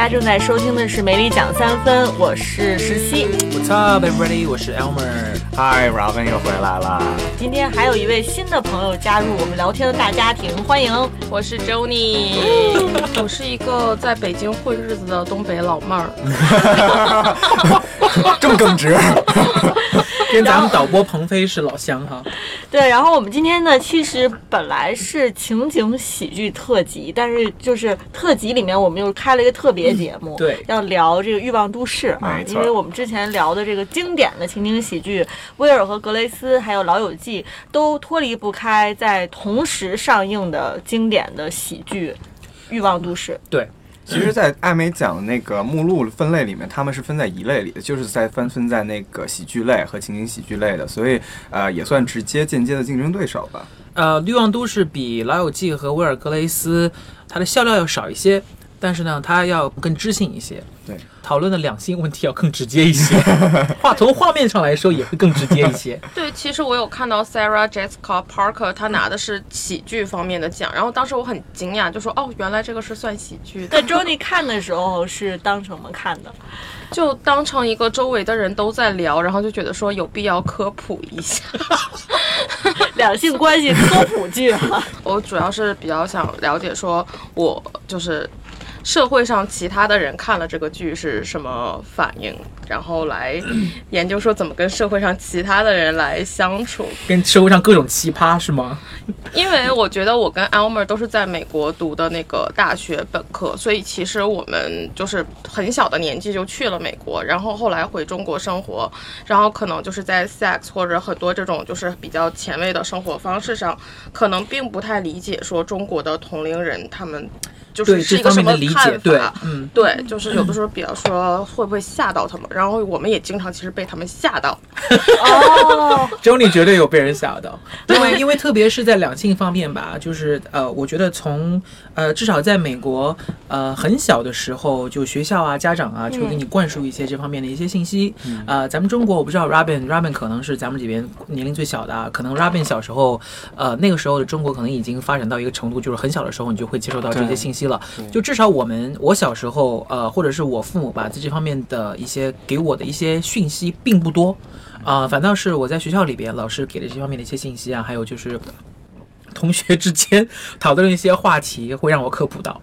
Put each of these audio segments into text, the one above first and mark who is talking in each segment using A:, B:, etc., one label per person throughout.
A: 家正在收听的是《美里讲三分》，我是石溪。
B: What's up, everybody？我是 Elmer。
C: Hi，Robin 又回来了。
A: 今天还有一位新的朋友加入我们聊天的大家庭，欢迎。
D: 我是 Jony，我是一个在北京混日子的东北老妹儿。
C: 这么耿直，
B: 跟咱们导播鹏飞是老乡哈。
A: 对，然后我们今天呢，其实本来是情景喜剧特辑，但是就是特辑里面我们又开了一个特别节目，
B: 对
A: 要聊这个《欲望都市》啊因为我们之前聊的这个经典的情景喜剧《威尔和格雷斯》还有《老友记》，都脱离不开在同时上映的经典的喜剧《欲望都市》。
B: 对，
C: 其实，在艾美奖那个目录分类里面，他们是分在一类里的，就是在分分在那个喜剧类和情景喜剧类的，所以呃，也算直接间接的竞争对手吧。
B: 呃，《欲望都市》比《老友记》和《威尔格雷斯》它的笑料要少一些，但是呢，它要更知性一些。
C: 对，
B: 讨论的两性问题要更直接一些，画从画面上来说也会更直接一些。
D: 对，其实我有看到 Sarah Jessica Parker，她拿的是喜剧方面的奖，然后当时我很惊讶，就说哦，原来这个是算喜剧的
A: 在，周尼看的时候是当什么看的？
D: 就当成一个周围的人都在聊，然后就觉得说有必要科普一下。
A: 两性关系科普剧啊。
D: 我主要是比较想了解，说我就是社会上其他的人看了这个剧是什么反应，然后来研究说怎么跟社会上其他的人来相处。
B: 跟社会上各种奇葩是吗？
D: 因为我觉得我跟 Elmer 都是在美国读的那个大学本科，所以其实我们就是很小的年纪就去了美国，然后后来回中国生活，然后可能就是在 sex 或者很多这种就是比较前卫的生活方式上，可能并不太理解说中国的同龄人他们就是
B: 对
D: 是一个什么
B: 这方面的理
D: 看
B: 解，对。
D: 法，，
B: 嗯，
D: 对，就是有的时候，比方说会不会吓到他们，然后我们也经常其实被他们吓到。
A: 哦
B: ，Joni 绝对有被人吓到，因为因为特别是在两性方面吧，就是呃，我觉得从呃至少在美国呃很小的时候，就学校啊、家长啊就会给你灌输一些这方面的一些信息。呃，咱们中国我不知道 Robin Robin 可能是咱们这边年龄最小的，啊，可能 Robin 小时候呃那个时候的中国可能已经发展到一个程度，就是很小的时候你就会接受到这些信息了。就至少我们我小时候呃或者是我父母吧，在这方面的一些给我的一些讯息并不多。啊、反倒是我在学校里边，老师给的这方面的一些信息啊，还有就是同学之间讨论的一些话题，会让我科普到。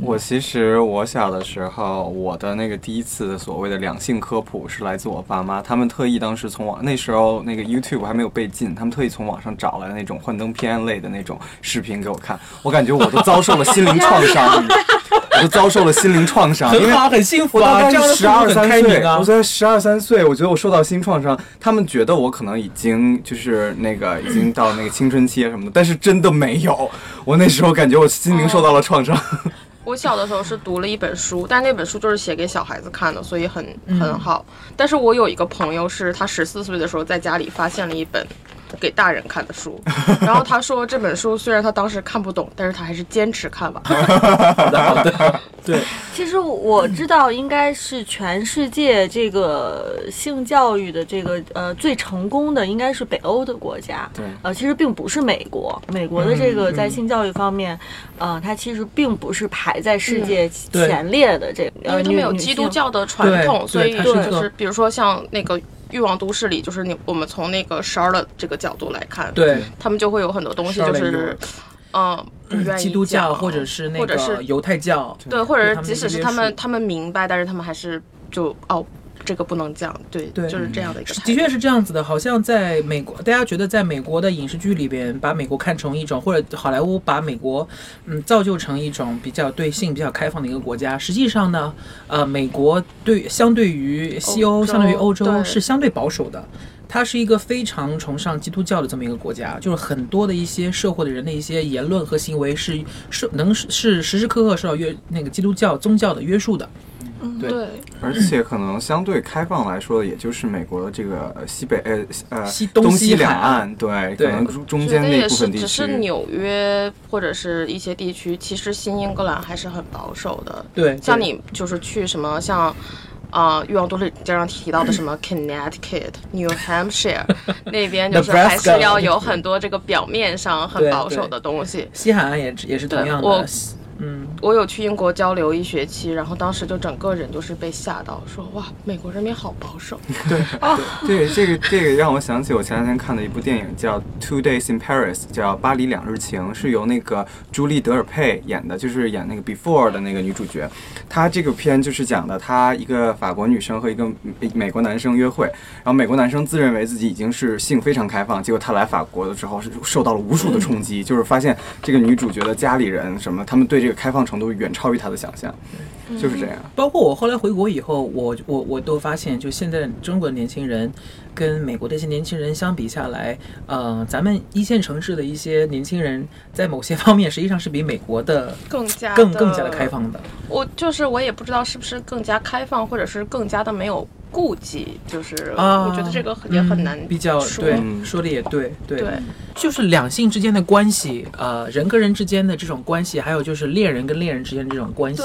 C: 我其实我小的时候，我的那个第一次的所谓的两性科普是来自我爸妈，他们特意当时从网那时候那个 YouTube 还没有被禁，他们特意从网上找来那种幻灯片类的那种视频给我看，我感觉我都遭受了心灵创伤，我都遭受了心灵创伤，因为
B: 很幸福啊，
C: 我大概
B: 这
C: 十二三岁，我。才十二三岁，我觉得我受到心创伤。他们觉得我可能已经就是那个已经到那个青春期啊什么的，但是真的没有。我那时候感觉我心灵受到了创伤。
D: 我小的时候是读了一本书，但那本书就是写给小孩子看的，所以很很好。但是我有一个朋友是他十四岁的时候在家里发现了一本给大人看的书，然后他说这本书虽然他当时看不懂，但是他还是坚持看完。
B: 好的，好的，对，
A: 其实我知道，应该是全世界这个性教育的这个呃最成功的，应该是北欧的国家。
C: 对。
A: 呃，其实并不是美国，美国的这个在性教育方面，呃，它其实并不是排在世界前列的这个，
D: 因为他们有基督。教的传统，所以就是比如说像那个《欲望都市》里，就是你我们从那个 Charlotte 这个角度来看，
B: 对，
D: 他们就会有很多东西就是，嗯，不愿意
B: 基督教或者是那
D: 或者是
B: 个犹太教，
D: 对，或者是即使是他们他们明白，但是他们还是就哦，这个不能讲，对，
B: 对
D: 就是这样的一个。
B: 的确是这样子的，好像在美国，大家觉得在美国的影视剧里边，把美国看成一种，或者好莱坞把美国，嗯，造就成一种比较对性比较开放的一个国家。实际上呢，呃，美国对相对于西欧，
D: 欧
B: 相对于欧洲是相对保守的。它是一个非常崇尚基督教的这么一个国家，就是很多的一些社会的人的一些言论和行为是是能是时时刻刻受到约那个基督教宗教的约束的。对
D: 对，
C: 而且可能相对开放来说，也就是美国的这个呃西北呃呃
B: 西东
C: 东
B: 西
C: 两岸，对，可能中间
D: 得也是，
C: 那部分地
D: 只是。纽约或者是一些地区，其实新英格兰还是很保守的。
B: 对，
D: 像你就是去什么像。啊、欲望都市经常提到的什么 Connecticut、New Hampshire 那边，就是还是要有很多这个表面上很保守的东西。
B: 西海岸也也是同样的。嗯，
D: 我有去英国交流一学期，然后当时就整个人就是被吓到，说哇，美国人民好保守。
C: 对，对这个这个让我想起我前两天看的一部电影，叫《Two Days in Paris》，叫《巴黎两日情》，是由那个朱莉·德尔佩演的，就是演那个《Before》的那个女主角。她这个片就是讲的，她一个法国女生和一个美美国男生约会，然后美国男生自认为自己已经是性非常开放，结果他来法国的时候是受到了无数的冲击，就是发现这个女主角的家里人什么，他们对这个开放程度远超于他的想象，就是这样。
B: 包括我后来回国以后，我我我都发现，就现在中国的年轻人跟美国的一些年轻人相比下来，呃，咱们一线城市的一些年轻人在某些方面实际上是比美国的
D: 更加
B: 更更加的开。放的。
D: 我就是我也不知道是不是更加开放，或者是更加的没有顾忌，就是
B: 啊，
D: 我觉得这个也很难
B: 嗯比较对，
C: 嗯
B: 说的也对，对，
D: 对。
B: 就是两性之间的关系，呃，人跟人之间的这种关系，还有就是恋人跟恋人之间的这种关系，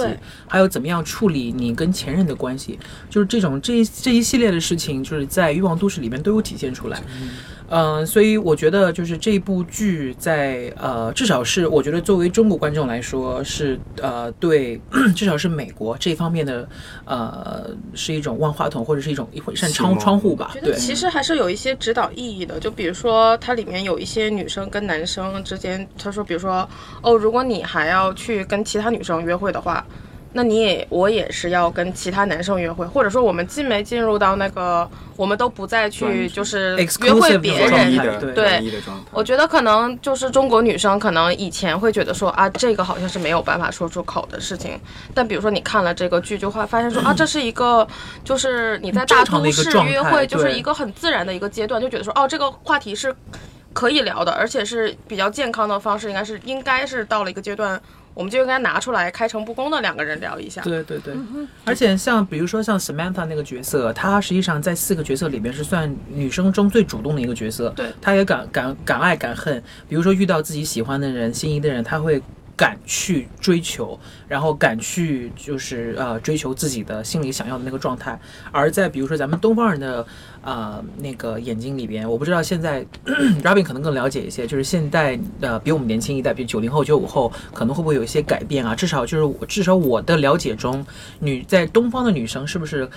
B: 还有怎么样处理你跟前任的关系，就是这种这一这一系列的事情，就是在《欲望都市》里面都有体现出来。嗯、所以我觉得就是这部剧在呃，至少是我觉得作为中国观众来说是呃对，至少是美国这方面的呃是一种万花筒或者是一种一扇窗窗户吧
D: 觉，得
B: 对。
D: 其实还是有一些指导意义的，就比如说它里面有一些女生跟男生之间，他说，比如说，哦，如果你还要去跟其他女生约会的话，那你也我也是要跟其他男生约会，或者说我们进没进入到那个，我们都不再去就是约会别人。
B: 对
C: 对。
D: 我觉得可能就是中国女生可能以前会觉得说啊，这个好像是没有办法说出口的事情，但比如说你看了这个剧，就会发现说啊，这是一个就是你在大都市约会，就是一个很自然的一个阶段，就觉得说哦，这个话题是可以聊的，而且是比较健康的方式，应该是应该是到了一个阶段，我们就应该拿出来开诚布公的两个人聊一下。
B: 对对对，而且像比如说像 Samantha 那个角色，她实际上在四个角色里面是算女生中最主动的一个角色。
D: 对
B: 她也敢敢敢爱敢恨，比如说遇到自己喜欢的人、心仪的人，她会。敢去追求，然后敢去就是呃追求自己的心里想要的那个状态。而在比如说咱们东方人的呃那个眼睛里边，我不知道现在 Robin 可能更了解一些，就是现代呃比我们年轻一代，比如九零后、九五后，可能会不会有一些改变啊？至少就是我至少我的了解中，女在东方的女生是不是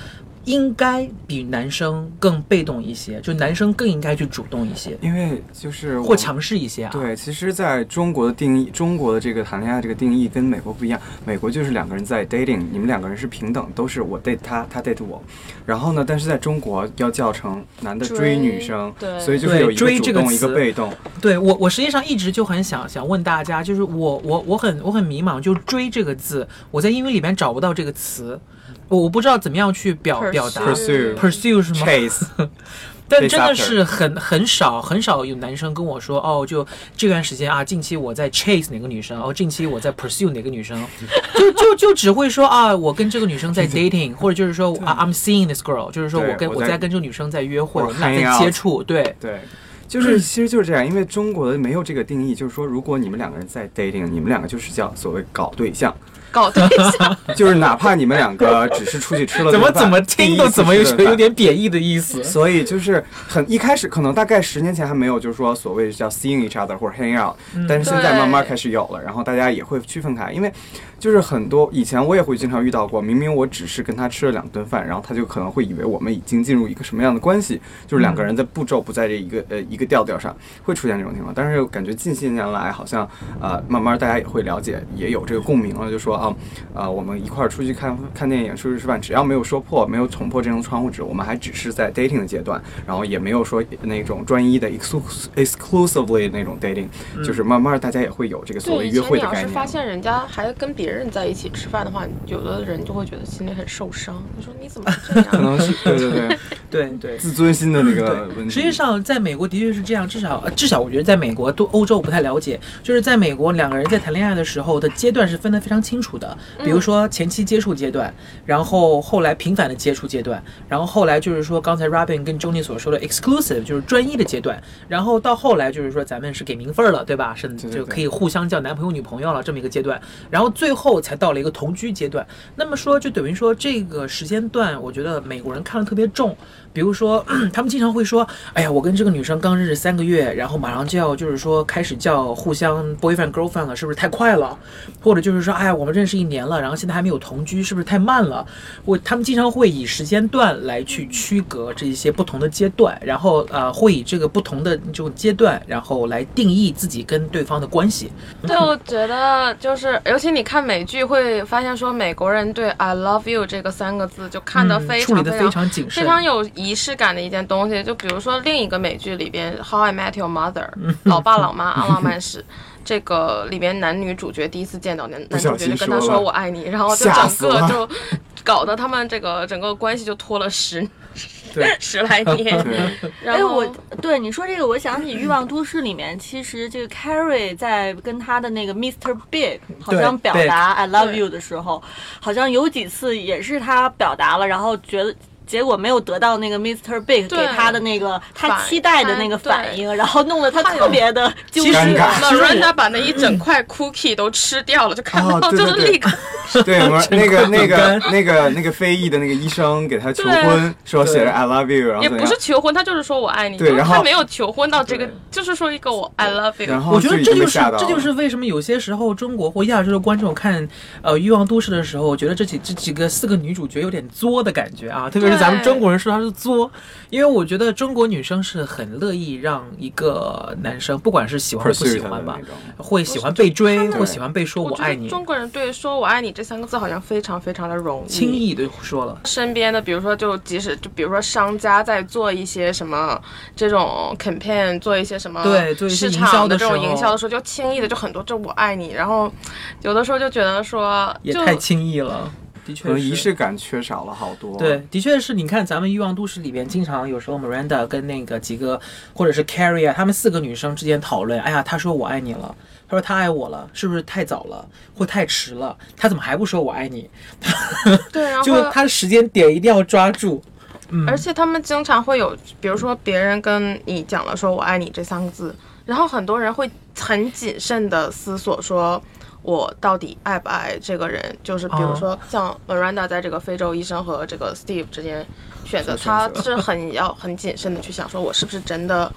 B: 应该比男生更被动一些？就男生更应该去主动一些，
C: 因为就是
B: 或强势一些啊？
C: 对，其实在中国的定义，中国的这个谈恋爱这个定义跟美国不一样。美国就是两个人在 dating，你们两个人是平等，都是我 date 他，他 date 我。然后呢，但是在中国要叫成男的追
D: 追
C: 女生，
D: 对
C: 所以就是有一个
B: 对追这个
C: 主动，一个被动。
B: 对我，我实际上一直就很想想问大家，就是我我我很我很迷茫，就“追”这个字，我在英语里面找不到这个词，我我不知道怎么样去表表达。
C: Pursue
B: pursue 是吗
C: ？Chase，
B: 但真的是很很少很少有男生跟我说，哦，就这段时间啊，近期我在 chase 哪个女生，哦，近期我在 pursue 哪个女生，就就就只会说啊，我跟这个女生在 dating，或者就是说啊，I'm seeing this girl，就是说我跟我
C: 我在
B: 在跟这个女生在约会，
C: 我
B: 我们俩在接触，对。
C: 对。就是，其实就是这样，因为中国的没有这个定义，就是说，如果你们两个人在 dating，你们两个就是叫所谓搞对象，
D: 搞对象，
C: 就是哪怕你们两个只是出去吃了
B: 怎么怎么听都怎么有有点贬义的意思。
C: 所以就是很一开始可能大概十年前还没有，就是说所谓叫 seeing each other 或者 hang out，、但是现在慢慢开始有了，然后大家也会区分开，因为就是很多以前我也会经常遇到过，明明我只是跟他吃了两顿饭，然后他就可能会以为我们已经进入一个什么样的关系，就是两个人的步骤不在这一个呃一个调调上，会出现这种情况。但是感觉近些年来好像呃慢慢大家也会了解，也有这个共鸣了，就说啊啊、我们一块儿出去看看电影、出去吃饭，只要没有说破、没有捅破这层窗户纸，我们还只是在 dating 的阶段，然后也没有说那种专一的 exclus exclusively 那种 dating，、就是慢慢大家也会有这个所谓
D: 对，以
C: 约
D: 前你要是。发现人家还跟别人在一起吃饭的话，有的人就会觉得心里很受伤。你说你怎么这样？
C: 可能是对对对，
B: 对对。
C: 自尊心的那个问题。
B: 实际上，在美国的确是这样，至少呃至少我觉得在美国，都欧洲我不太了解。就是在美国，两个人在谈恋爱的时候的阶段是分得非常清楚的。比如说前期接触阶段，然后后来频繁的接触阶段，然后后来就是说刚才 Robin 跟 Joni 所说的 exclusive，就是专一的阶段，然后到后来就是说咱们是给名分儿了，对吧？是
C: 对
B: 就可以互相叫男朋友女朋友了这么一个阶段，然后最后才到了一个同居阶段。那么说就等于说这个时间段，我觉得美国人看得特别重。比比如说，他们经常会说：“哎呀，我跟这个女生刚认识三个月，然后马上就要就是说开始叫互相 boyfriend girlfriend 了，是不是太快了？”或者就是说：“哎呀，我们认识一年了，然后现在还没有同居，是不是太慢了？”我他们经常会以时间段来去区隔这些不同的阶段，然后呃，会以这个不同的这种阶段，然后来定义自己跟对方的关系。
D: 对，我觉得就是，尤其你看美剧会发现说，美国人对 “I love you” 这个三个字就看得非常非常
B: 常谨慎，
D: 非常有仪式感的一件东西。就比如说另一个美剧里边，《How I Met Your Mother》老爸老妈阿浪漫史。这个里边男女主角第一次见到男男主角就跟他说我爱你，然后就整个就搞得他们这个整个关系就拖了十 十来年。然
A: 哎，
D: 后
A: 我对你说这个，我想起《欲望都市》里面，其实这个 Carrie 在跟他的那个 Mr. Big 好像表达 I love you 的时候，好像有几次也是他表达了，然后觉得。结果没有得到那个 Mr. Big 给他的那个他期待的那个反应，然后弄得他特别的纠结。
C: 尴尬
D: Miranda 把那一整块 cookie 都吃掉了，就看到就是立刻。
C: 对，那个那个那个那个非裔的那个医生给他求婚，说写着 I love you，然后
D: 也不是求婚，他就是说我爱你。
C: 对，然后
D: 他没有求婚到这个，就是说一个我 I love you。
C: 然后
B: 我觉得这就是
C: 这
B: 就是为什么有些时候中国或亚洲的观众看呃《欲望都市》的时候，我觉得这几这几个四个女主角有点作的感觉啊，特别是咱们中国人说她是作，因为我觉得中国女生是很乐意让一个男生，不管是喜欢或不喜欢吧，会喜欢被追，或喜欢被说我爱你。
D: 中国人对说我爱你这三个字好像非常非常的容易，
B: 轻易的说了。
D: 身边的比如说就即使就比如说商家在做一些什么这种 campaign，做一些什么
B: 对做一些
D: 市场
B: 的
D: 这种营销的时候，就轻易的就很多就我爱你，然后有的时候就觉得说
B: 也太轻易了。的确
C: 仪式感缺少了好多。
B: 对，的确是你看咱们《欲望都市》里边，经常有时候 Miranda 跟那个几个，或者是 Carrie 啊，她们四个女生之间讨论，哎呀，她说我爱你了，她说她爱我了，是不是太早了，或太迟了？她怎么还不说我爱你？
D: 对，然后
B: 就她时间点一定要抓住。嗯，
D: 而且他们经常会有，比如说别人跟你讲了说我爱你这三个字，然后很多人会很谨慎的思索说。我到底爱不爱这个人？就是比如说像 Miranda 在这个非洲医生和这个 Steve 之间选择，他是很要很谨慎的去想，说我是不是真的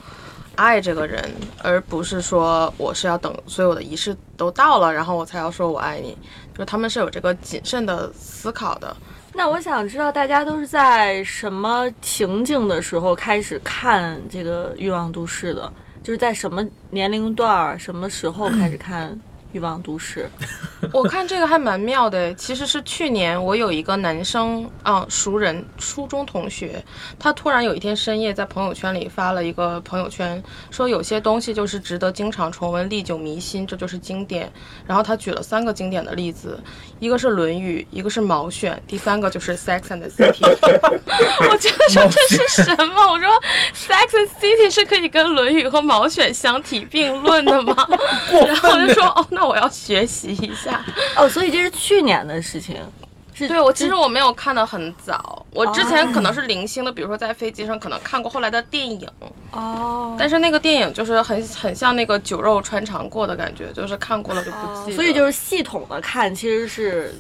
D: 爱这个人，而不是说我是要等所有的仪式都到了，然后我才要说我爱你。就是他们是有这个谨慎的思考的。
A: 那我想知道大家都是在什么情景的时候开始看这个《欲望都市》的？就是在什么年龄段、什么时候开始看？欲望都市，
D: 我看这个还蛮妙的。其实是去年我有一个男生啊，熟人，初中同学，他突然有一天深夜在朋友圈里发了一个朋友圈，说有些东西就是值得经常重温，历久弥新，这就是经典。然后他举了三个经典的例子，一个是《论语》，一个是《毛选》，第三个就是《Sex and the City》。我觉得说这是什么？我说《Sex and City》是可以跟《论语》和《毛选》相提并论的吗？然后我就说哦，那。那我要学习一下
A: 哦，所以这是去年的事情。是
D: 对我其实我没有看的很早，我之前可能是零星的，比如说在飞机上可能看过后来的电影
A: 哦，
D: 但是那个电影就是很很像那个酒肉穿肠过的感觉，就是看过了就不记得。
A: 所以就是系统的看，其实是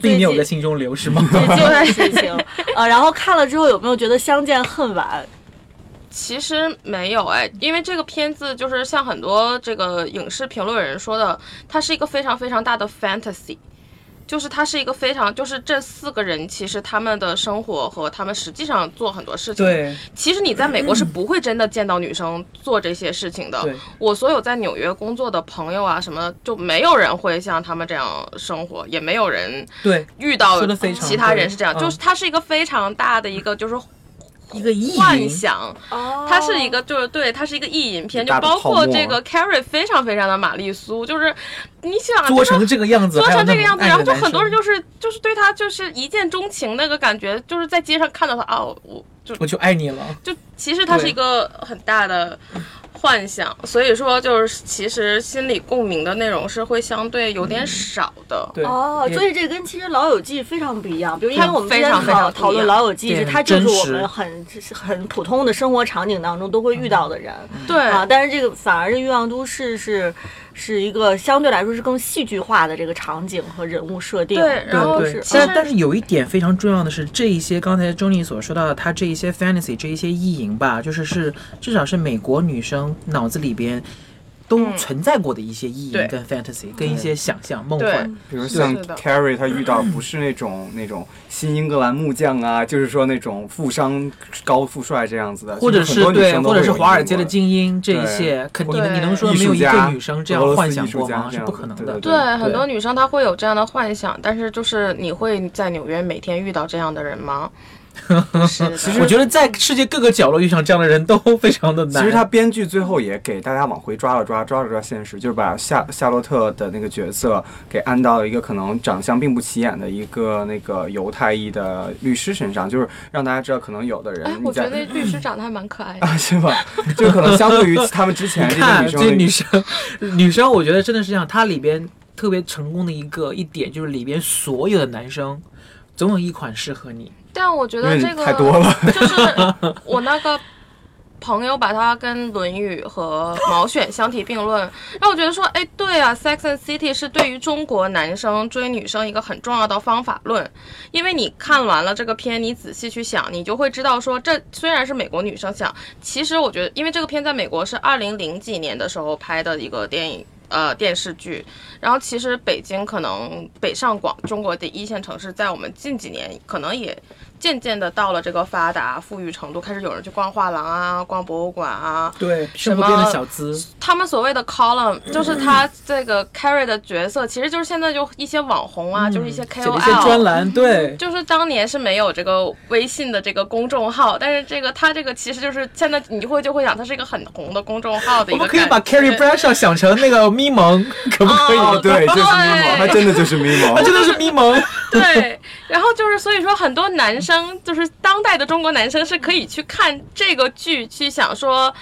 B: 并没有在心中留是吗？
A: 最近的 事情啊，然后看了之后有没有觉得相见恨晚？
D: 其实没有哎，因为这个片子就是像很多这个影视评论人说的，它是一个非常非常大的 fantasy，就是它是一个非常就是这四个人其实他们的生活和他们实际上做很多事情。
B: 对，
D: 其实你在美国是不会真的见到女生做这些事情的。
B: 对，
D: 我所有在纽约工作的朋友啊什么，就没有人会像他们这样生活，也没有人
B: 对
D: 遇到其他人是这样，就是它是一个非常大的一个就是。
B: 一个意
D: 幻想，
A: 哦。
D: 它是一个就是对，它是一个意淫片，就包括这个 Carrie 非常非常的玛丽苏，就是你想
B: 做成这个样子，
D: 做成这个样子，然后就
B: 就
D: 很多人就是就是对他就是一见钟情那个感觉，就是在街上看到他啊，我就
B: 我就爱你了，
D: 就其实它是一个很大的。幻想，所以说就是其实心理共鸣的内容是会相对有点少的。
B: 对
A: 哦，所以这跟其实《老友记》非常不一样。比如，因为我们之前
D: 非常非常
A: 讨讨论《老友记》，它就是我们很很普通的生活场景当中都会遇到的人。
D: 对
A: 啊，但是这个反而是《欲望都市》是是一个相对来说是更戏剧化的这个场景和人物设定。
D: 对然后
B: 对
A: 是
B: 但但是有一点非常重要的是，这一些刚才周丽所说到的，他这一些 fantasy 这一些意淫吧，就是是至少是美国女生脑子里边都
D: 嗯
B: 存在过的一些意
D: 义
B: 跟 fantasy，、跟一些想象梦幻。
C: 比如像 Carrie，她遇到不是那种那种新英格兰木匠啊，就是说那种富商高富帅这样子的，
B: 或者是对，或者是华尔街的精英这一些，肯定
D: 对
B: 你能说没有一个女生这样幻想过吗？是不可能的。
C: 子对对
D: 对，很多女生她会有这样的幻想，但是就是你会在纽约每天遇到这样的人吗？
B: 我觉得在世界各个角落遇上这样的人都非常的难。
C: 其实他编剧最后也给大家往回抓了抓，抓了抓现实，就是把夏夏洛特的那个角色给安到了一个可能长相并不起眼的一个那个犹太裔的律师身上，就是让大家知道可能有的人
D: 哎，我觉得那律师长得还蛮可爱的。
C: 啊 是吧？就可能相对于他们之前这些女生
B: 这女生，女生，我觉得真的是这样。它里边特别成功的一个一点就是里边所有的男生总有一款适合你。
D: 但我觉得这个
C: 太多了，
D: 就是我那个朋友把它跟《论语》和《毛选》相提并论，让我觉得说，哎，对啊，《Sex and City》是对于中国男生追女生一个很重要的方法论。因为你看完了这个片，你仔细去想，你就会知道说，这虽然是美国女生想，其实我觉得，因为这个片在美国是二零零几年的时候拍的一个电影。呃，电视剧，然后其实北京可能北上广中国的一线城市，在我们近几年可能也渐渐的到了这个发达富裕程度，开始有人去逛画廊啊，逛博物馆啊。
B: 对，
D: 什么
B: 小资。
D: 他们所谓的 column，就是他这个 Carrie 的角色，其实就是现在就一些网红啊，就是一些
B: KOL，一些专。栏，对，
D: 就是当年是没有这个微信的这个公众号，但是这个他这个其实就是现在你就会就会想，它是一个很红的公众号的一个。
B: 我们可以把 Carrie Bradshaw 想成那个咪蒙，可不可以？
C: 哦，对，就是咪蒙，他真的就是咪蒙
B: 他，真的是咪蒙。
D: 对，然后就是所以说，很多男生就是当代的中国男生是可以去看这个剧，去想说。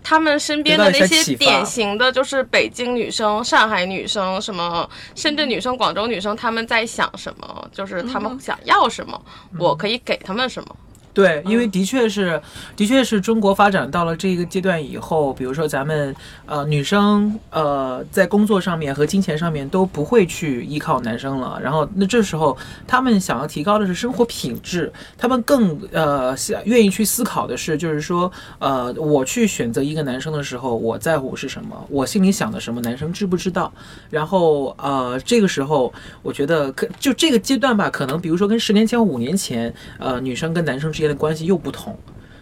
D: 他们身边的那
B: 些
D: 典型的，就是北京女生、上海女生、什么深圳女生、广州女生，他们在想什么？就是他们想要什么，我可以给他们什么。
B: 对，因为的确是，的确是中国发展到了这个阶段以后，比如说咱们呃女生呃在工作上面和金钱上面都不会去依靠男生了，然后那这时候他们想要提高的是生活品质，他们更呃想愿意去思考的是，就是说呃我去选择一个男生的时候，我在乎是什么，我心里想的什么，男生知不知道？然后呃这个时候我觉得可就这个阶段吧，可能比如说跟十年前、五年前，呃，女生跟男生之间的关系又不同。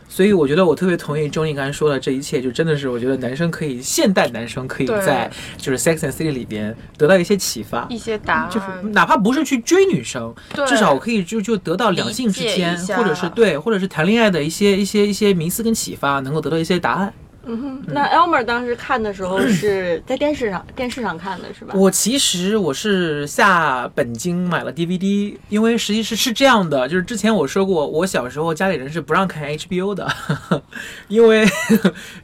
B: 所以我觉得我特别同意周丽刚才说的这一切，就真的是我觉得男生可以，现代男生可以在就是《Sex and City》里边得到一些启发
D: 一，些答案，
B: 就是哪怕不是去追女生，
D: 对
B: 至少我可以就就得到两性之间或者是对，或者是谈恋爱的一些一些一些迷思跟启发，能够得到一些答案。
A: 那 Elmer 当时看的时候是 在电视上电视上看的是吧？
B: 我其实我是下本金买了 DVD，因为实际是是这样的，就是之前我说过，我小时候家里人是不让看 HBO 的，因为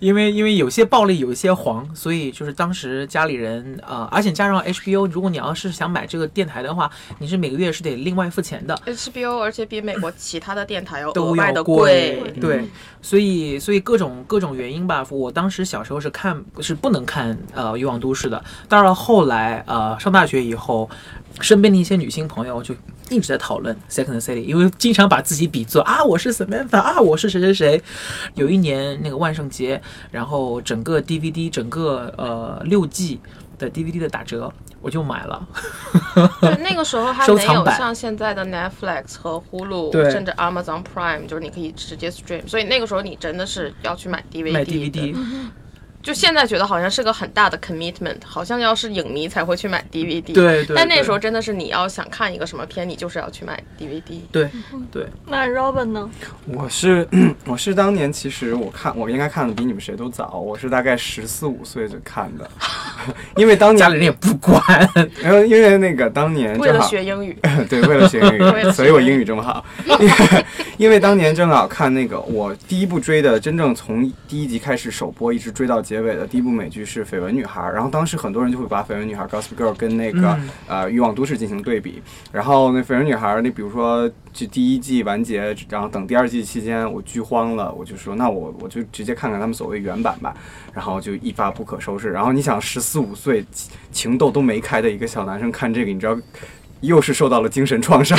B: 因为因为有些暴力，有一些黄，所以就是当时家里人啊、呃而且加上 HBO，如果你要是想买这个电台的话，你是每个月是得另外付钱的。
D: HBO，而且比美国其他的电台要额
B: 都
D: 外的
B: 要贵，对，
A: 嗯
B: 所以所以各种各种原因吧，我当时小时候是看是不能看呃《欲望都市》的，到了后来呃上大学以后，身边的一些女性朋友就一直在讨论《Second City》，因为经常把自己比作啊我是 Samantha 啊我是谁谁谁，有一年那个万圣节，然后整个 DVD 整个呃六季的 DVD 的打折，我就买了。
D: 对，那个时候还没有像现在的 Netflix 和 Hulu，甚至 Amazon Prime，就是你可以直接 stream，所以那个时候你真的是要去买 DVD
B: 买
D: 的。
B: DVD，
D: 就现在觉得好像是个很大的 commitment，好像要是影迷才会去买 DVD。
B: 对对对
D: 但那时候真的是你要想看一个什么片，你就是要去买 DVD。
B: 对对，
A: 那 Robin 呢？
C: 我是 我是当年其实我看我应该看的比你们谁都早，我是大概十四五岁就看的，因为当年
B: 家里人也不管。
C: 然 后因为那个当年
D: 为了学英语，
C: 对，为了学英语，所以我英语这么好。因为因为当年正好看那个我第一部追的，真正从第一集开始首播一直追到结尾的第一部美剧是《绯闻女孩》，然后当时很多人就会把《绯闻女孩》Gossip Girl 跟那个、
B: 嗯
C: 呃《欲望都市》进行对比，然后那《绯闻女孩》那比如说就第一季完结，然后等第二季期间我剧荒了，我就说那我我就直接看看他们所谓原版吧，然后就一发不可收拾。然后你想十四五岁情窦都没开的一个小男生看这个，你知道？又是受到了精神创伤。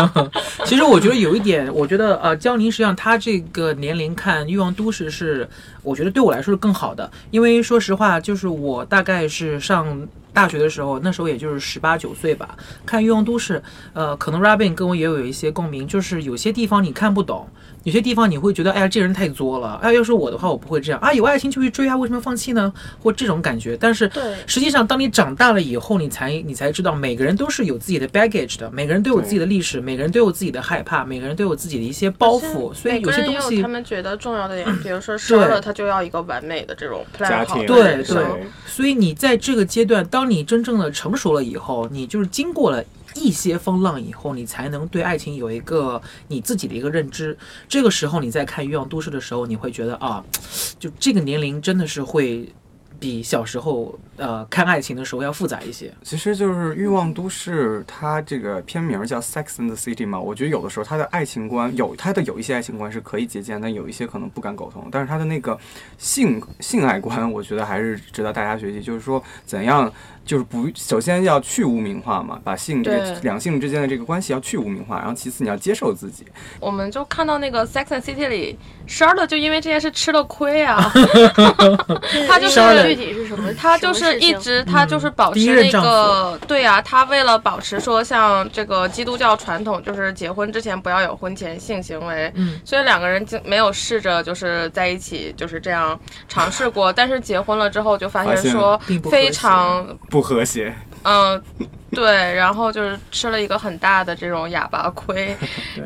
B: 其实我觉得有一点，我觉得呃，江宁实际上他这个年龄看《欲望都市》是，我觉得对我来说是更好的，因为说实话，就是我大概是上大学的时候，那时候也就是十八九岁吧，看《欲望都市》，呃，可能 Robin 跟我也有一些共鸣，就是有些地方你看不懂。有些地方你会觉得，哎呀，这人太作了。哎，要是我的话，我不会这样啊。有爱情就去追啊，为什么要放弃呢？或这种感觉。但是，实际上，当你长大了以后，你才你才知道，每个人都是有自己的 baggage 的，每个人都有自己的历史，每个人都有自己的害怕，每个人都有自己的一些包袱。所以有些东西，
D: 他们觉得重要的点，比如说生了他就要一个完美的这种
C: 家庭。
B: 对对。所以你在这个阶段，当当你真正的成熟了以后，你就是经过了。一些风浪以后，你才能对爱情有一个你自己的一个认知。这个时候，你在看《欲望都市》的时候，你会觉得啊，就这个年龄真的是会。比小时候呃看爱情的时候要复杂一些。
C: 其实就是《欲望都市》，它这个片名叫《Sex and the City》嘛。我觉得有的时候它的爱情观有它的有一些爱情观是可以借鉴，但有一些可能不敢苟同。但是它的那个性性爱观，我觉得还是值得大家学习。就是说怎样就是不首先要去污名化嘛，把性这个两性之间的这个关系要去污名化。然后其次你要接受自己。
D: 我们就看到那个《Sex and City》里，Charlotte 就因为这件事吃了亏啊。他就是。
A: 具体是什么？
D: 他就是一直，他就是保持那个，对呀，他为了保持说像这个基督教传统，就是结婚之前不要有婚前性行为，嗯，所以两个人就没有试着就是在一起就是这样尝试过，但是结婚了之后就发现说非常
C: 不和谐，
D: 嗯，对，然后就是吃了一个很大的这种哑巴亏，
B: 对。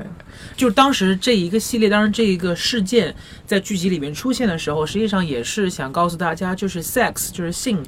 B: 就当时这一个系列，当然这一个事件在剧集里面出现的时候，实际上也是想告诉大家，就是 sex，就是性。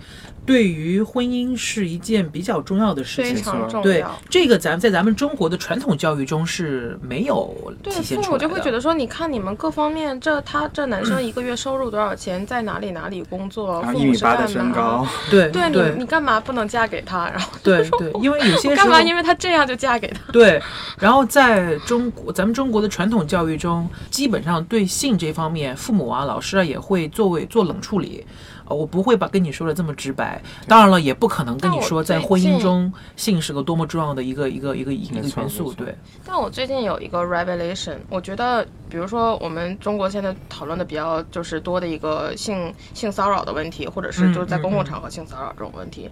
B: 对于婚姻是一件比较重要的事情，
D: 非常重要。
B: 对这个，咱在咱们中国的传统教育中是没有体现出
D: 来的。父母就会觉得说，你看你们各方面，这他这男生一个月收入多少钱，在哪里哪里工作，父母是干
C: 嘛？
B: 对
D: 对，你你干嘛不能嫁给他？然后
B: 对对，因为有些
D: 干嘛？因为他这样就嫁给他。
B: 对，然后在中国，咱们中国的传统教育中，基本上对性这方面，父母啊、老师啊也会作为做冷处理。我不会把跟你说的这么直白，当然了，也不可能跟你说在婚姻中性是个多么重要的一个一个一个一个元素，对。
D: 但我最近有一个 revelation，我觉得，比如说我们中国现在讨论的比较就是多的一个性性骚扰的问题，或者是就是在公共场合性骚扰这种问题，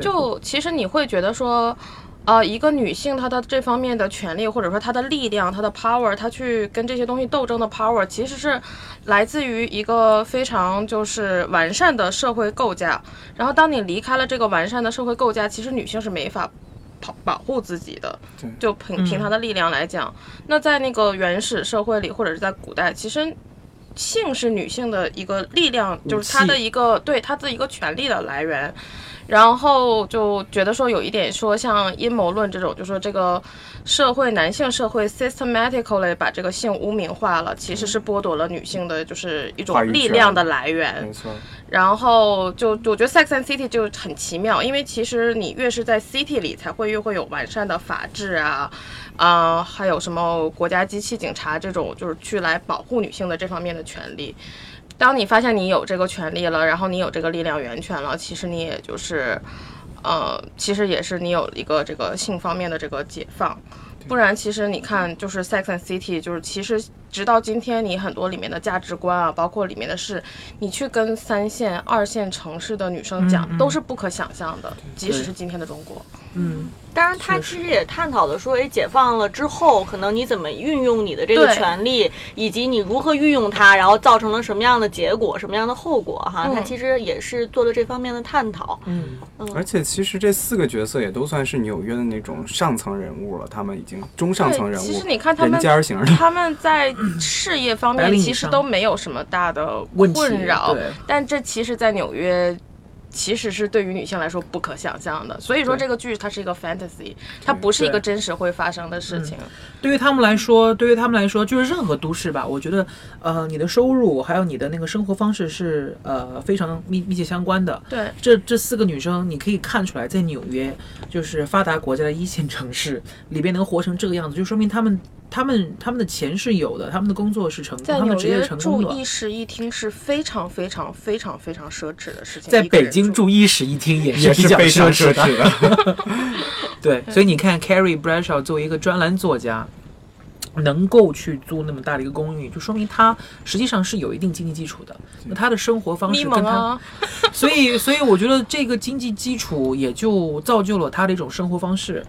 D: 就其实你会觉得说。呃，一个女性她的这方面的权利，或者说她的力量、她的 power，她去跟这些东西斗争的 power，其实是来自于一个非常就是完善的社会构架。然后，当你离开了这个完善的社会构架，其实女性是没法保保护自己的。就凭凭她的力量来讲，那在那个原始社会里，或者是在古代，其实性是女性的一个力量，就是她的一个对她的一个权利的来源。然后就觉得说有一点说像阴谋论这种，就说这个社会男性社会 systematically 把这个性污名化了，其实是剥夺了女性的就是一种力量的来源。
C: 没错。
D: 然后就我觉得 Sex and City 就很奇妙，因为其实你越是在 City 里，才会越会有完善的法治啊，啊，还有什么国家机器警察这种，就是去来保护女性的这方面的权利。当你发现你有这个权利了，然后你有这个力量源泉了，其实你也就是，呃，其实也是你有一个这个性方面的这个解放。不然，其实你看，就是 Sex and City，就是其实直到今天，你很多里面的价值观啊，包括里面的事，你去跟三线、二线城市的女生讲，都是不可想象的，即使是今天的中国。
B: 嗯。
A: 当然，他其实也探讨了说，哎，解放了之后，可能你怎么运用你的这个权利，以及你如何运用它，然后造成了什么样的结果，什么样的后果，哈，他其实也是做了这方面的探讨。
B: 嗯
A: 嗯。
C: 而且，其实这四个角色也都算是纽约的那种上层人物了，他们已经中上层人物。
D: 其实你看他们，他们在事业方面其实都没有什么大的困扰，但这其实，在纽约。其实是对于女性来说不可想象的。所以说这个剧它是一个 fantasy，它不是一个真实会发生的事情。
B: 对于他们来说，对于他们来说，就是任何都市吧，我觉得，呃，你的收入还有你的那个生活方式是呃非常密密切相关的。
D: 对，
B: 这这四个女生，你可以看出来，在纽约就是发达国家的一线城市里边能活成这个样子，就说明他们。他们他们的钱是有的，他们的工作是成功，他们职业成功
D: 的。住一室一厅是非常非常非常非常奢侈的事情。
B: 在北京住一室一厅也
C: 是
B: 比较
C: 奢
B: 侈
C: 的。
B: 对，所以你看，Carrie Bradshaw 作为一个专栏作家，能够去租那么大的一个公寓，就说明他实际上是有一定经济基础的。那他的生活方式跟他，所以所以我觉得这个经济基础也就造就了他的一种生活方式。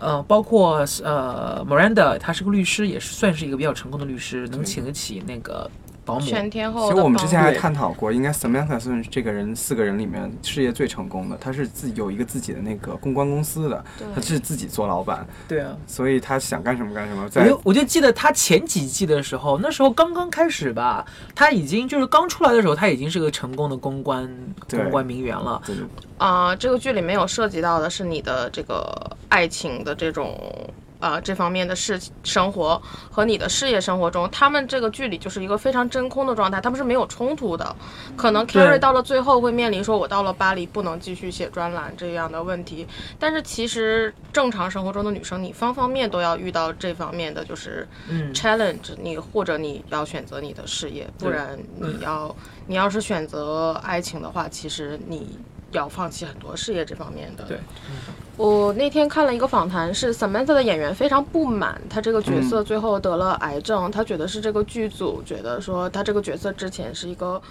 B: 呃，包括呃，Miranda，他是个律师，也是算是一个比较成功的律师，能请得起那个保姆。
D: 全天候。
C: 其实我们之前还探讨过，应该 Samantha 算是这个人四个人里面事业最成功的。他是自己有一个自己的那个公关公司的，他是自己做老板。
B: 对啊。
C: 所以他想干什么干什么。在
B: 我就记得他前几季的时候，那时候刚刚开始吧，他已经就是刚出来的时候，他已经是个成功的公关公关名媛了。
C: 对。
D: 啊，这个剧里面有涉及到的是你的这个爱情的这种啊这方面的事生活和你的事业生活中，他们这个距离就是一个非常真空的状态，他们是没有冲突的。可能 Carrie 到了最后会面临说，我到了巴黎不能继续写专栏这样的问题，但是其实正常生活中的女生，你方方面都要遇到这方面的就是 challenge，你或者你要选择你的事业，不然你要你要是选择爱情的话，其实你。要放弃很多事业这方面的。
B: 对，
D: 我那天看了一个访谈，是 Samantha 的演员非常不满他这个角色最后得了癌症，他觉得是这个剧组觉得说他这个角色之前是一个。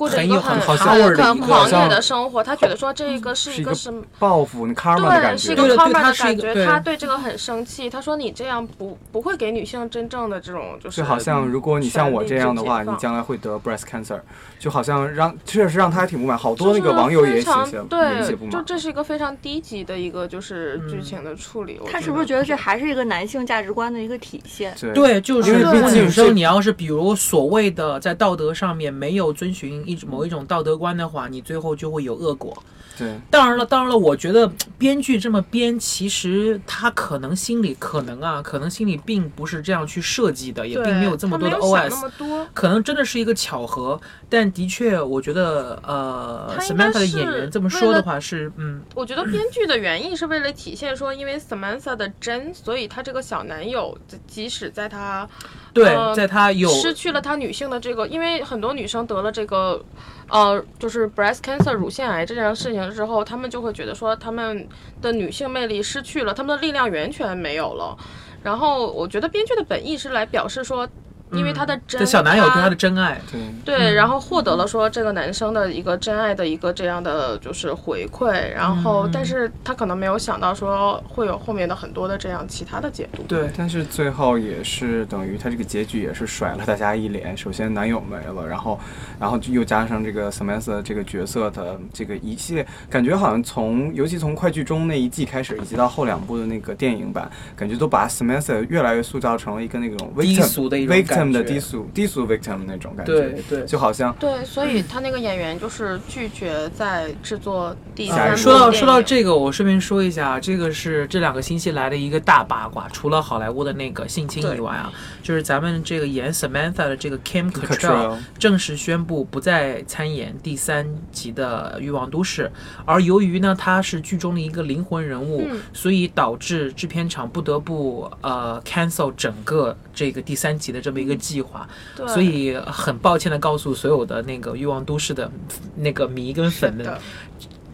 D: 过着一个很很狂野的生活，他觉得说这个是一个什么
C: 报复，你 karma
D: 的
C: 感觉，
D: 是一个 karma 的感觉，他对这个很生气。他说你这样不不会给女性真正的这种就是。
C: 就好像如果你像我这样的话，你将来会得 breast cancer，就好像让确实让他挺不满，好多那个网友也写
D: 对，就这是一个非常低级的一个就是剧情的处理。
A: 他是不是觉得这还是一个男性价值观的一个体现？
B: 对，就是如果女生你要是比如所谓的在道德上面没有遵循。一某一种道德观的话，你最后就会有恶果。
C: 对，
B: 当然了，当然了，我觉得 编剧这么编，其实他可能心里可能啊，可能心里并不是这样去设计的，也并没有这么多的 OS，可能真的是一个巧合。但的确，我觉得呃，Samantha 的演员这么说的话是，嗯，
D: 我觉得编剧的原意是为了体现说，因为 Samantha 的真，所以他这个小男友即使在他
B: 对，在他有
D: 失去了他女性的这个，因为很多女生得了这个。呃，就是 breast cancer 乳腺癌这件事情之后，他们就会觉得说，他们的女性魅力失去了，他们的力量完全没有了。然后，我觉得编剧的本意是来表示说。因为他的真，
B: 小男友对他的真爱，
C: 对
D: 对，然后获得了说这个男生的一个真爱的一个这样的就是回馈，然后但是他可能没有想到说会有后面的很多的这样其他的解读。
C: 对，但是最后也是等于他这个结局也是甩了大家一脸。首先男友没了，然后然后又加上这个 Samantha 这个角色的这个一系列，感觉好像从尤其从快剧中那一季开始，以及到后两部的那个电影版，感觉都把 Samantha 越来越塑造成了一个那种
B: 低俗的一种感。
C: 的低俗低俗 victim 那种感觉，
B: 对对，
C: 就好像
D: 对，所以他那个演员就是拒绝在制作第三部。
B: 说到说到这个，我顺便说一下，这个是这两个星期来的一个大八卦，除了好莱坞的那个性侵以外啊，就是咱们这个演 Samantha 的这个 Kim Cattrall 正式宣布不再参演第三集的《欲望都市》，而由于呢他是剧中的一个灵魂人物，所以导致制片厂不得不呃 cancel 整个这个第三集的这么一个。计划，所以很抱歉的告诉所有的那个欲望都市的那个迷跟粉们，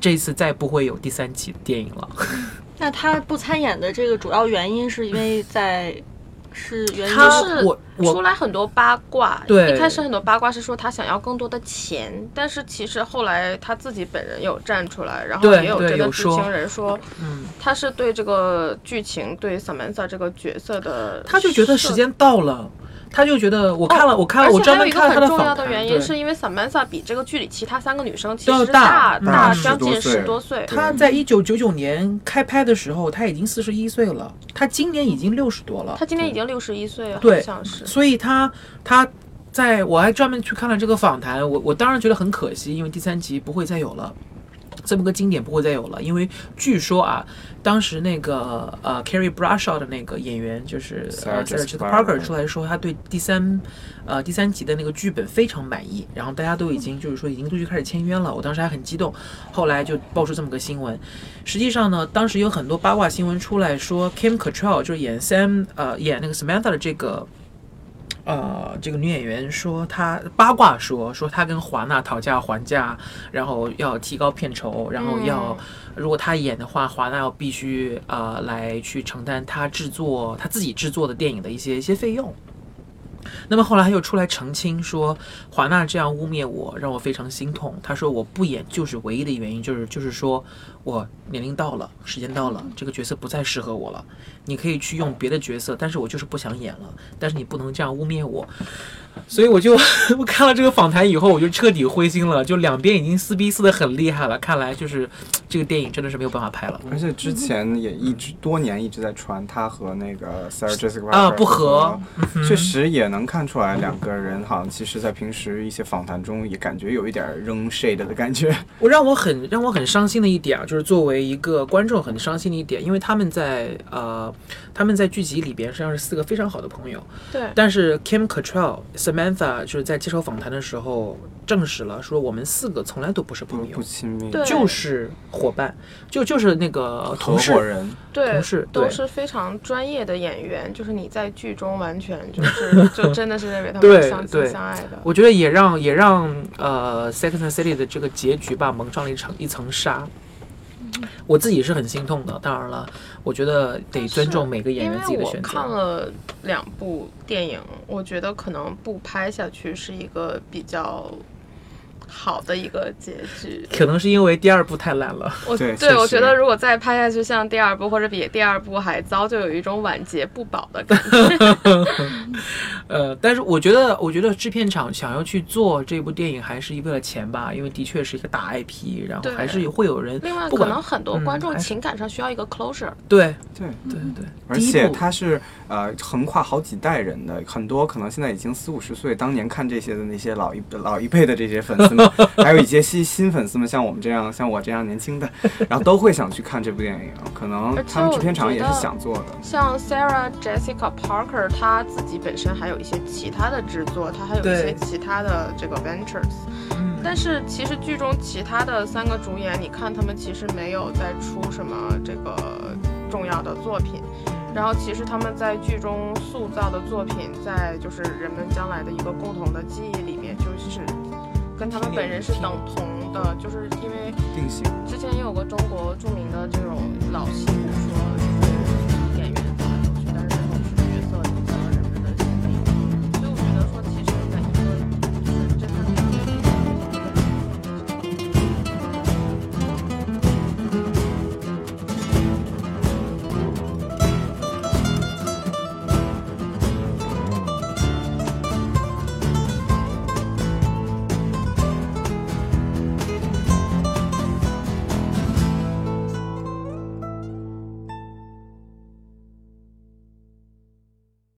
B: 这次再不会有第三集电影了。
A: 那他不参演的这个主要原因是因为在。是，原因
D: 是
B: 我
D: 出来很多八卦。
B: 对，
D: 一开始很多八卦是说他想要更多的钱，但是其实后来他自己本人有站出来，然后也有这个知情人说，嗯，他是对这个剧情对 Samantha 这个角色的，
B: 他就觉得时间到了。他就觉得我看了，我看了，我专门看了他的
D: 重要的原因是因为 Samantha 比这个剧里其他三个女生其实大大将近十多岁。
B: 她在一九九九年开拍的时候，她已经四十一岁了。她今年已经六十多了。
D: 她今年已经六十一岁了，
B: 好
D: 像是。
B: 所以她她在我还专门去看了这个访谈，我我当然觉得很可惜，因为第三集不会再有了。这么个经典不会再有了，因为据说啊，当时那个呃 Carrie Bradshaw 的那个演员就是
C: Sarah Jessica
B: Parker
C: Parker
B: 出来说，他对第三呃第三集的那个剧本非常满意，然后大家都已经就是说已经陆续开始签约了，我当时还很激动，后来就爆出这么个新闻。实际上呢，当时有很多八卦新闻出来说，Kim Cattrall 就是演 Sam 呃演那个 Samantha 的这个。呃，这个女演员说，她八卦说说她跟华纳讨价还价，然后要提高片酬，然后要、如果她演的话，华纳要必须呃来去承担她制作她自己制作的电影的一些一些费用。那么后来他又出来澄清说，华纳这样污蔑我，让我非常心痛。他说我不演就是唯一的原因，就是就是说我年龄到了，时间到了，这个角色不再适合我了。你可以去用别的角色，但是我就是不想演了。但是你不能这样污蔑我。所以我就我 看了这个访谈以后，我就彻底灰心了。就两边已经撕逼撕的很厉害了，看来就是这个电影真的是没有办法拍了。
C: 而且之前也一直多年一直在传他和那个 Sarah Jessica
B: 啊不和
C: 确实也能看出来两个人好像其实在平时一些访谈中也感觉有一点扔 shade 的感觉。
B: 我让我很让我很伤心的一点啊，就是作为一个观众很伤心的一点，因为他们在呃他们在剧集里边实际上是四个非常好的朋友，
D: 对，
B: 但是 Kim Cattrall、Samantha 就是在接受访谈的时候证实了，说我们四个从来都不是朋友
C: 不不，亲密，
D: 对
B: 就是伙伴，就就是那个
C: 合
B: 同事
C: 伙。人。
D: 对，
B: 同事
D: 都是非常专业的演员，就是你在剧中完全就是 就真的是认为他们是相
B: 对
D: 亲相爱的。
B: 我觉得也让也让呃《Sex and City》的这个结局吧蒙上了一层一层纱。我自己是很心痛的，当然了，我觉得得尊重每个演员自己
D: 因为我
B: 的选择。
D: 看了两部电影，我觉得可能不拍下去是一个比较好的一个结局。
B: 可能是因为第二部太烂了。
D: 我
C: 对
D: 我觉得如果再拍下去像第二部或者比第二部还糟，就有一种晚节不保的感觉。
B: 呃，但是我觉得，我觉得制片厂想要去做这部电影，还是为了钱吧，因为的确是一个大 IP，然后还是会有人
D: 另外，可能很多
B: 嗯
D: 观众情感上需要一个 closure。
B: 对
C: 对，
B: 对对，
C: 而且
B: 第一部
C: 他是呃横跨好几代人的，很多可能现在已经四五十岁，当年看这些的那些老一老一辈的这些粉丝们，还有一些新新粉丝们，像我们这样像我这样年轻的，然后都会想去看这部电影。可能他们制片厂也是想做的。
D: 像 Sarah Jessica Parker，她自己本身还有一些其他的制作，她还有一些其他的这个 ventures。
B: 嗯，
D: 但是其实剧中其他的三个主演，你看他们其实没有再出什么这个重要的作品。然后其实他们在剧中塑造的作品，在就是人们将来的一个共同的记忆里面，就是跟他们本人是等同的，就是因为。之前也有个中国著名的这种老戏骨说，